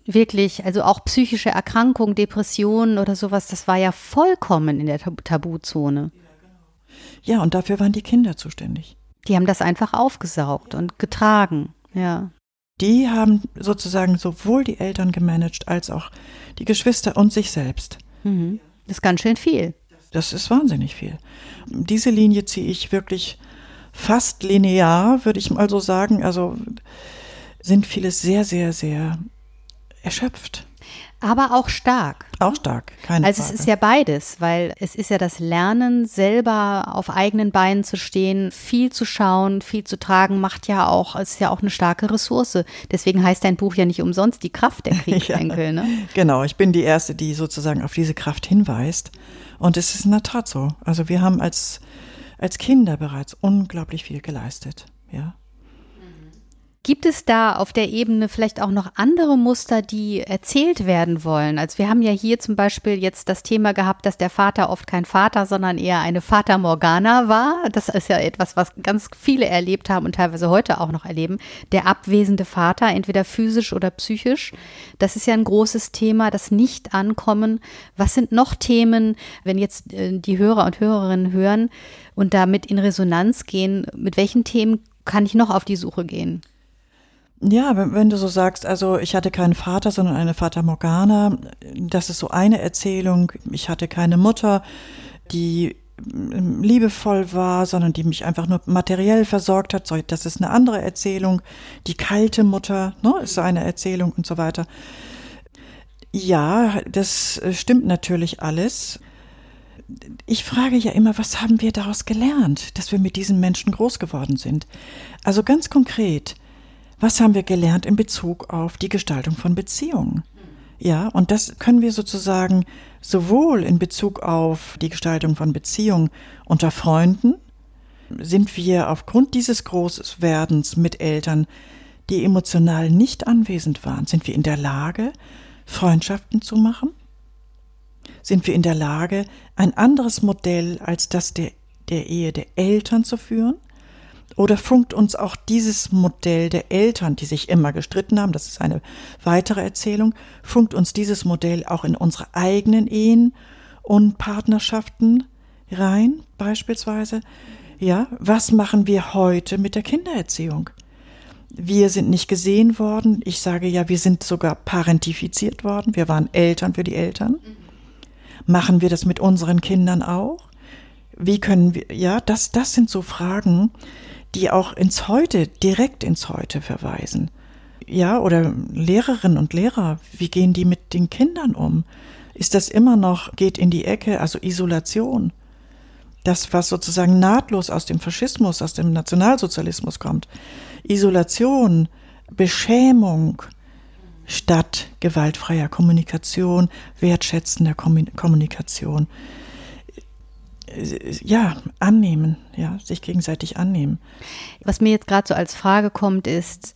wirklich, also auch psychische Erkrankungen, Depressionen oder sowas, das war ja vollkommen in der Tabuzone. Ja, und dafür waren die Kinder zuständig. Die haben das einfach aufgesaugt und getragen, ja. Die haben sozusagen sowohl die Eltern gemanagt als auch die Geschwister und sich selbst. Mhm. Das ist ganz schön viel. Das ist wahnsinnig viel. Diese Linie ziehe ich wirklich fast linear, würde ich mal so sagen. Also sind viele sehr, sehr, sehr erschöpft aber auch stark. Auch stark, keine Also Frage. es ist ja beides, weil es ist ja das Lernen, selber auf eigenen Beinen zu stehen, viel zu schauen, viel zu tragen, macht ja auch, ist ja auch eine starke Ressource. Deswegen heißt dein Buch ja nicht umsonst die Kraft der Kriegsenkel. ja, ne? Genau, ich bin die Erste, die sozusagen auf diese Kraft hinweist. Und es ist in der Tat so. Also wir haben als, als Kinder bereits unglaublich viel geleistet. Ja. Gibt es da auf der Ebene vielleicht auch noch andere Muster, die erzählt werden wollen? Also wir haben ja hier zum Beispiel jetzt das Thema gehabt, dass der Vater oft kein Vater, sondern eher eine Vater Morgana war. Das ist ja etwas, was ganz viele erlebt haben und teilweise heute auch noch erleben. Der abwesende Vater, entweder physisch oder psychisch. Das ist ja ein großes Thema, das Nicht-Ankommen. Was sind noch Themen, wenn jetzt äh, die Hörer und Hörerinnen hören und damit in Resonanz gehen? Mit welchen Themen kann ich noch auf die Suche gehen? Ja, wenn, wenn, du so sagst, also ich hatte keinen Vater, sondern eine Vater Morgana, das ist so eine Erzählung. Ich hatte keine Mutter, die ähm, liebevoll war, sondern die mich einfach nur materiell versorgt hat. Das ist eine andere Erzählung. Die kalte Mutter ne, ist eine Erzählung und so weiter. Ja, das äh, stimmt natürlich alles. Ich frage ja immer, was haben wir daraus gelernt, dass wir mit diesen Menschen groß geworden sind? Also ganz konkret, was haben wir gelernt in Bezug auf die Gestaltung von Beziehungen? Ja, und das können wir sozusagen sowohl in Bezug auf die Gestaltung von Beziehungen unter Freunden, sind wir aufgrund dieses Großwerdens mit Eltern, die emotional nicht anwesend waren, sind wir in der Lage, Freundschaften zu machen? Sind wir in der Lage, ein anderes Modell als das der, der Ehe der Eltern zu führen? Oder funkt uns auch dieses Modell der Eltern, die sich immer gestritten haben, das ist eine weitere Erzählung, funkt uns dieses Modell auch in unsere eigenen Ehen und Partnerschaften rein, beispielsweise? Ja, was machen wir heute mit der Kindererziehung? Wir sind nicht gesehen worden. Ich sage ja, wir sind sogar parentifiziert worden. Wir waren Eltern für die Eltern. Machen wir das mit unseren Kindern auch? Wie können wir, ja, das, das sind so Fragen, die auch ins Heute, direkt ins Heute verweisen. Ja, oder Lehrerinnen und Lehrer, wie gehen die mit den Kindern um? Ist das immer noch, geht in die Ecke, also Isolation? Das, was sozusagen nahtlos aus dem Faschismus, aus dem Nationalsozialismus kommt. Isolation, Beschämung, statt gewaltfreier Kommunikation, wertschätzender Kommunikation ja, annehmen, ja, sich gegenseitig annehmen. Was mir jetzt gerade so als Frage kommt, ist,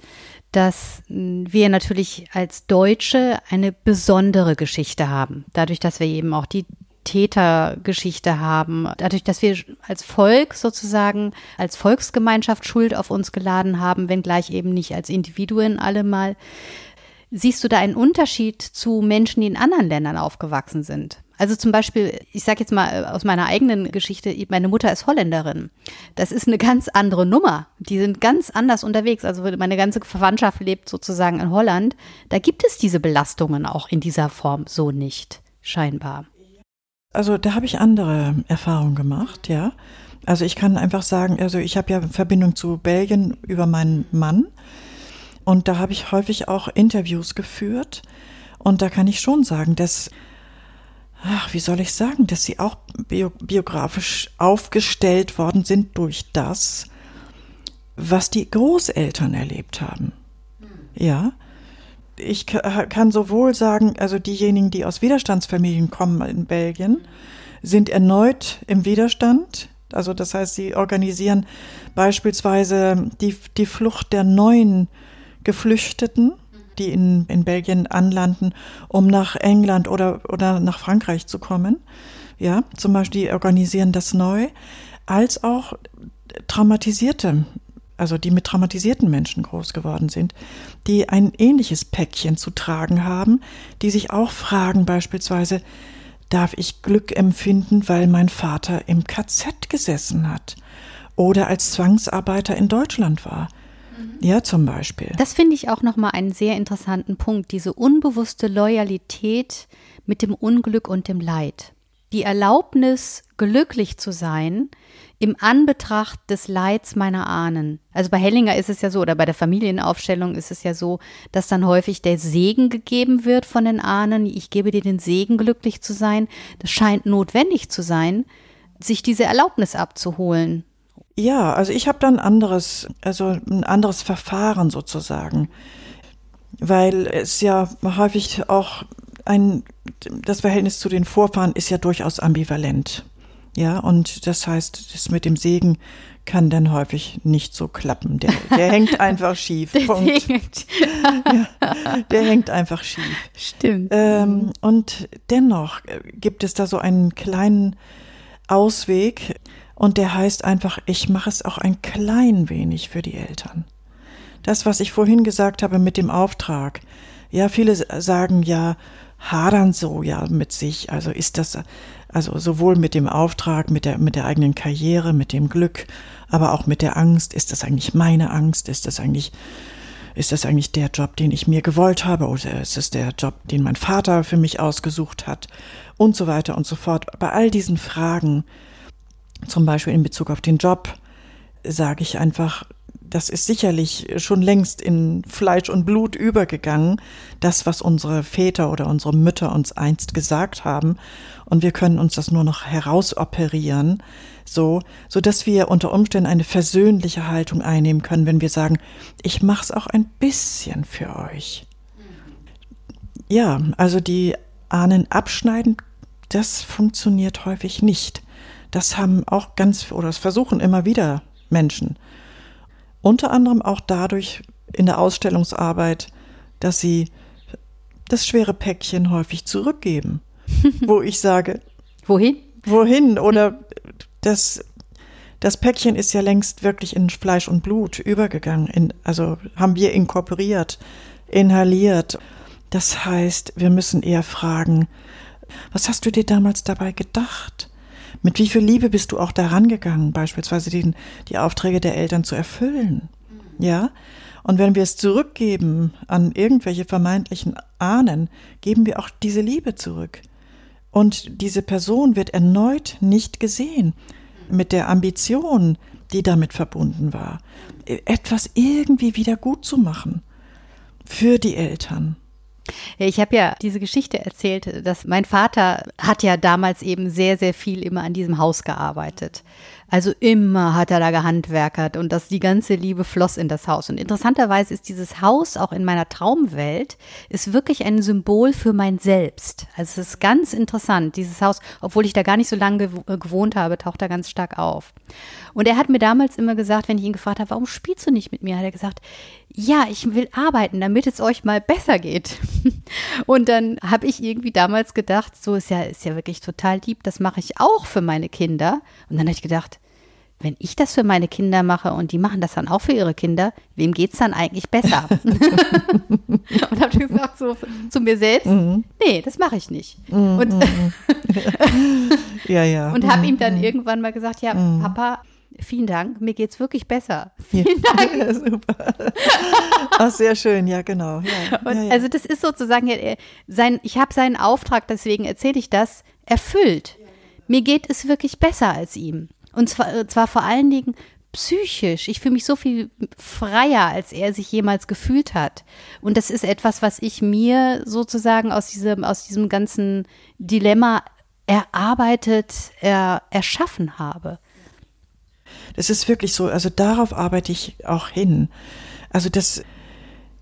dass wir natürlich als Deutsche eine besondere Geschichte haben. Dadurch, dass wir eben auch die Tätergeschichte haben, dadurch, dass wir als Volk sozusagen, als Volksgemeinschaft Schuld auf uns geladen haben, wenngleich eben nicht als Individuen alle mal. Siehst du da einen Unterschied zu Menschen, die in anderen Ländern aufgewachsen sind? Also zum Beispiel, ich sage jetzt mal äh, aus meiner eigenen Geschichte, meine Mutter ist Holländerin. Das ist eine ganz andere Nummer. Die sind ganz anders unterwegs. Also meine ganze Verwandtschaft lebt sozusagen in Holland. Da gibt es diese Belastungen auch in dieser Form so nicht, scheinbar. Also da habe ich andere Erfahrungen gemacht, ja. Also ich kann einfach sagen, also ich habe ja Verbindung zu Belgien über meinen Mann und da habe ich häufig auch Interviews geführt und da kann ich schon sagen, dass ach, wie soll ich sagen, dass sie auch bio, biografisch aufgestellt worden sind durch das, was die Großeltern erlebt haben. Ja. Ich kann sowohl sagen, also diejenigen, die aus Widerstandsfamilien kommen in Belgien, sind erneut im Widerstand. Also das heißt, sie organisieren beispielsweise die, die Flucht der neuen Geflüchteten die in, in Belgien anlanden, um nach England oder, oder nach Frankreich zu kommen. Ja, zum Beispiel, die organisieren das neu, als auch traumatisierte, also die mit traumatisierten Menschen groß geworden sind, die ein ähnliches Päckchen zu tragen haben, die sich auch fragen beispielsweise, darf ich Glück empfinden, weil mein Vater im KZ gesessen hat oder als Zwangsarbeiter in Deutschland war? Ja, zum Beispiel. Das finde ich auch nochmal einen sehr interessanten Punkt, diese unbewusste Loyalität mit dem Unglück und dem Leid. Die Erlaubnis, glücklich zu sein, im Anbetracht des Leids meiner Ahnen. Also bei Hellinger ist es ja so, oder bei der Familienaufstellung ist es ja so, dass dann häufig der Segen gegeben wird von den Ahnen. Ich gebe dir den Segen, glücklich zu sein. Das scheint notwendig zu sein, sich diese Erlaubnis abzuholen. Ja, also ich habe dann anderes, also ein anderes Verfahren sozusagen, weil es ja häufig auch ein, das Verhältnis zu den Vorfahren ist ja durchaus ambivalent. Ja, und das heißt, das mit dem Segen kann dann häufig nicht so klappen. Der, der hängt einfach schief. Der, Punkt. ja, der hängt einfach schief. Stimmt. Ähm, und dennoch gibt es da so einen kleinen Ausweg, und der heißt einfach, ich mache es auch ein klein wenig für die Eltern. Das, was ich vorhin gesagt habe mit dem Auftrag. Ja, viele sagen ja, hadern so ja mit sich. Also ist das, also sowohl mit dem Auftrag, mit der, mit der eigenen Karriere, mit dem Glück, aber auch mit der Angst. Ist das eigentlich meine Angst? Ist das eigentlich, ist das eigentlich der Job, den ich mir gewollt habe? Oder ist es der Job, den mein Vater für mich ausgesucht hat? Und so weiter und so fort. Bei all diesen Fragen zum Beispiel in Bezug auf den Job, sage ich einfach, das ist sicherlich schon längst in Fleisch und Blut übergegangen, das, was unsere Väter oder unsere Mütter uns einst gesagt haben. Und wir können uns das nur noch herausoperieren, so, so dass wir unter Umständen eine versöhnliche Haltung einnehmen können, wenn wir sagen, ich mach's auch ein bisschen für euch. Ja, also die Ahnen abschneiden, das funktioniert häufig nicht. Das haben auch ganz, oder das versuchen immer wieder Menschen. Unter anderem auch dadurch in der Ausstellungsarbeit, dass sie das schwere Päckchen häufig zurückgeben. wo ich sage, wohin? Wohin? Oder das, das Päckchen ist ja längst wirklich in Fleisch und Blut übergegangen. In, also haben wir inkorporiert, inhaliert. Das heißt, wir müssen eher fragen, was hast du dir damals dabei gedacht? Mit wie viel Liebe bist du auch daran gegangen, beispielsweise den, die Aufträge der Eltern zu erfüllen? Ja? Und wenn wir es zurückgeben an irgendwelche vermeintlichen Ahnen, geben wir auch diese Liebe zurück. Und diese Person wird erneut nicht gesehen mit der Ambition, die damit verbunden war, etwas irgendwie wieder gut zu machen für die Eltern. Ich habe ja diese Geschichte erzählt, dass mein Vater hat ja damals eben sehr, sehr viel immer an diesem Haus gearbeitet. Also immer hat er da gehandwerkert und das die ganze Liebe floss in das Haus. Und interessanterweise ist dieses Haus auch in meiner Traumwelt ist wirklich ein Symbol für mein Selbst. Also es ist ganz interessant. Dieses Haus, obwohl ich da gar nicht so lange äh, gewohnt habe, taucht da ganz stark auf. Und er hat mir damals immer gesagt, wenn ich ihn gefragt habe, warum spielst du nicht mit mir, hat er gesagt, ja, ich will arbeiten, damit es euch mal besser geht. Und dann habe ich irgendwie damals gedacht, so ist ja, ist ja wirklich total lieb, das mache ich auch für meine Kinder. Und dann habe ich gedacht, wenn ich das für meine Kinder mache und die machen das dann auch für ihre Kinder, wem geht es dann eigentlich besser? und habe gesagt so zu mir selbst, mhm. nee, das mache ich nicht. Mhm. Und, ja, ja. und habe ihm dann mhm. irgendwann mal gesagt, ja, mhm. Papa, Vielen Dank, mir geht es wirklich besser. Vielen. Dank. Ja, super. Ach, sehr schön, ja, genau. Ja, ja, also das ist sozusagen, sein, ich habe seinen Auftrag, deswegen erzähle ich das, erfüllt. Mir geht es wirklich besser als ihm. Und zwar, äh, zwar vor allen Dingen psychisch. Ich fühle mich so viel freier, als er sich jemals gefühlt hat. Und das ist etwas, was ich mir sozusagen aus diesem, aus diesem ganzen Dilemma erarbeitet, er, erschaffen habe. Das ist wirklich so, also darauf arbeite ich auch hin. Also das,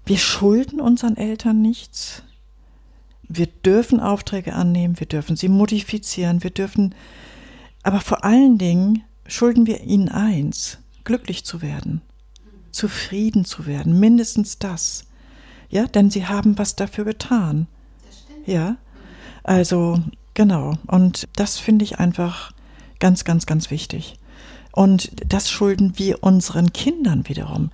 wir schulden unseren Eltern nichts. Wir dürfen Aufträge annehmen, wir dürfen sie modifizieren, wir dürfen, aber vor allen Dingen schulden wir ihnen eins, glücklich zu werden, zufrieden zu werden, mindestens das. Ja, denn sie haben was dafür getan. Ja, also genau. Und das finde ich einfach ganz, ganz, ganz wichtig. Und das schulden wir unseren Kindern wiederum,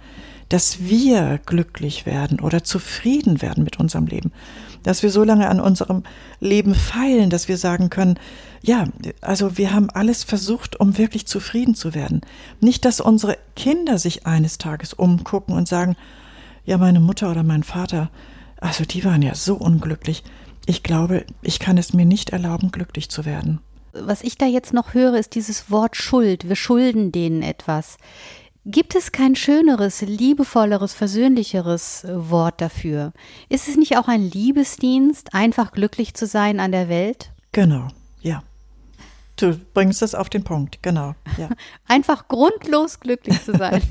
dass wir glücklich werden oder zufrieden werden mit unserem Leben, dass wir so lange an unserem Leben feilen, dass wir sagen können, ja, also wir haben alles versucht, um wirklich zufrieden zu werden. Nicht, dass unsere Kinder sich eines Tages umgucken und sagen, ja, meine Mutter oder mein Vater, also die waren ja so unglücklich. Ich glaube, ich kann es mir nicht erlauben, glücklich zu werden. Was ich da jetzt noch höre, ist dieses Wort Schuld. Wir schulden denen etwas. Gibt es kein schöneres, liebevolleres, versöhnlicheres Wort dafür? Ist es nicht auch ein Liebesdienst, einfach glücklich zu sein an der Welt? Genau, ja. Du bringst das auf den Punkt, genau. Ja. Einfach grundlos glücklich zu sein.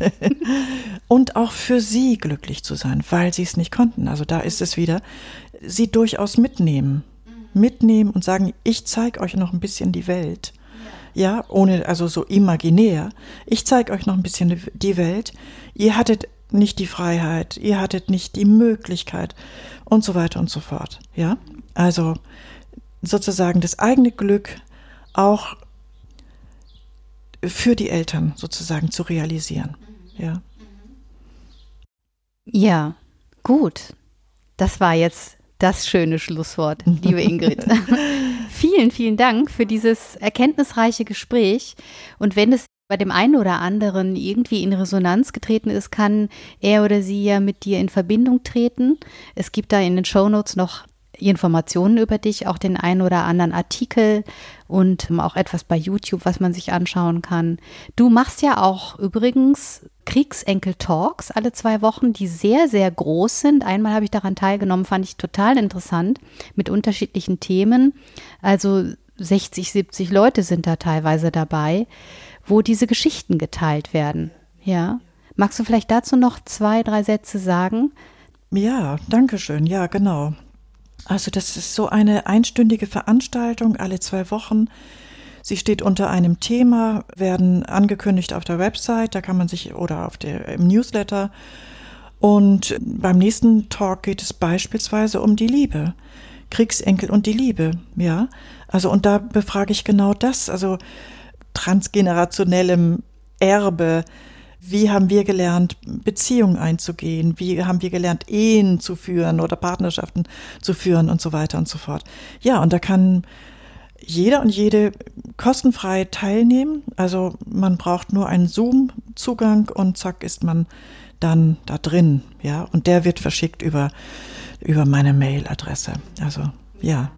Und auch für sie glücklich zu sein, weil sie es nicht konnten. Also da ist es wieder, sie durchaus mitnehmen mitnehmen und sagen, ich zeige euch noch ein bisschen die Welt. Ja, ohne, also so imaginär. Ich zeige euch noch ein bisschen die Welt. Ihr hattet nicht die Freiheit, ihr hattet nicht die Möglichkeit und so weiter und so fort. Ja, also sozusagen das eigene Glück auch für die Eltern sozusagen zu realisieren. Ja. Ja, gut. Das war jetzt das schöne Schlusswort, liebe Ingrid. vielen, vielen Dank für dieses erkenntnisreiche Gespräch. Und wenn es bei dem einen oder anderen irgendwie in Resonanz getreten ist, kann er oder sie ja mit dir in Verbindung treten. Es gibt da in den Shownotes noch Informationen über dich, auch den einen oder anderen Artikel und auch etwas bei YouTube, was man sich anschauen kann. Du machst ja auch übrigens Kriegsenkel-Talks alle zwei Wochen, die sehr, sehr groß sind. Einmal habe ich daran teilgenommen, fand ich total interessant, mit unterschiedlichen Themen. Also 60, 70 Leute sind da teilweise dabei, wo diese Geschichten geteilt werden. Ja. Magst du vielleicht dazu noch zwei, drei Sätze sagen? Ja, danke schön. Ja, genau. Also das ist so eine einstündige Veranstaltung alle zwei Wochen. Sie steht unter einem Thema, werden angekündigt auf der Website, da kann man sich oder auf der im Newsletter. Und beim nächsten Talk geht es beispielsweise um die Liebe. Kriegsenkel und die Liebe, ja. Also und da befrage ich genau das, also transgenerationellem Erbe, wie haben wir gelernt, Beziehungen einzugehen? Wie haben wir gelernt, Ehen zu führen oder Partnerschaften zu führen und so weiter und so fort? Ja, und da kann jeder und jede kostenfrei teilnehmen. Also man braucht nur einen Zoom-Zugang und zack ist man dann da drin, ja. Und der wird verschickt über, über meine Mailadresse. Also, ja.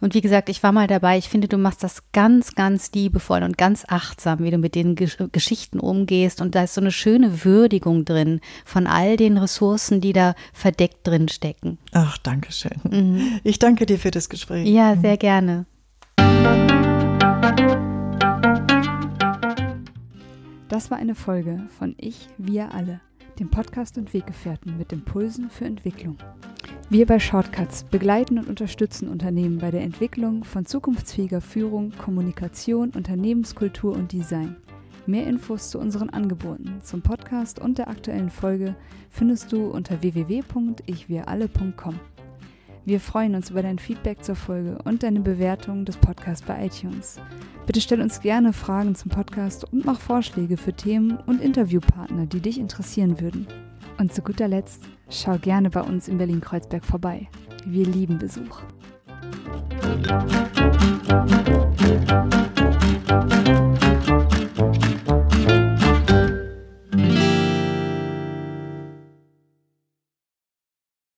Und wie gesagt, ich war mal dabei. Ich finde, du machst das ganz, ganz liebevoll und ganz achtsam, wie du mit den Gesch Geschichten umgehst. Und da ist so eine schöne Würdigung drin von all den Ressourcen, die da verdeckt drin stecken. Ach, danke schön. Mhm. Ich danke dir für das Gespräch. Ja, sehr gerne. Das war eine Folge von Ich, wir alle, dem Podcast und Weggefährten mit Impulsen für Entwicklung. Wir bei Shortcuts begleiten und unterstützen Unternehmen bei der Entwicklung von zukunftsfähiger Führung, Kommunikation, Unternehmenskultur und Design. Mehr Infos zu unseren Angeboten, zum Podcast und der aktuellen Folge findest du unter www.ichwiralle.com. Wir freuen uns über dein Feedback zur Folge und deine Bewertung des Podcasts bei iTunes. Bitte stell uns gerne Fragen zum Podcast und mach Vorschläge für Themen und Interviewpartner, die dich interessieren würden. Und zu guter Letzt, schau gerne bei uns in Berlin-Kreuzberg vorbei. Wir lieben Besuch.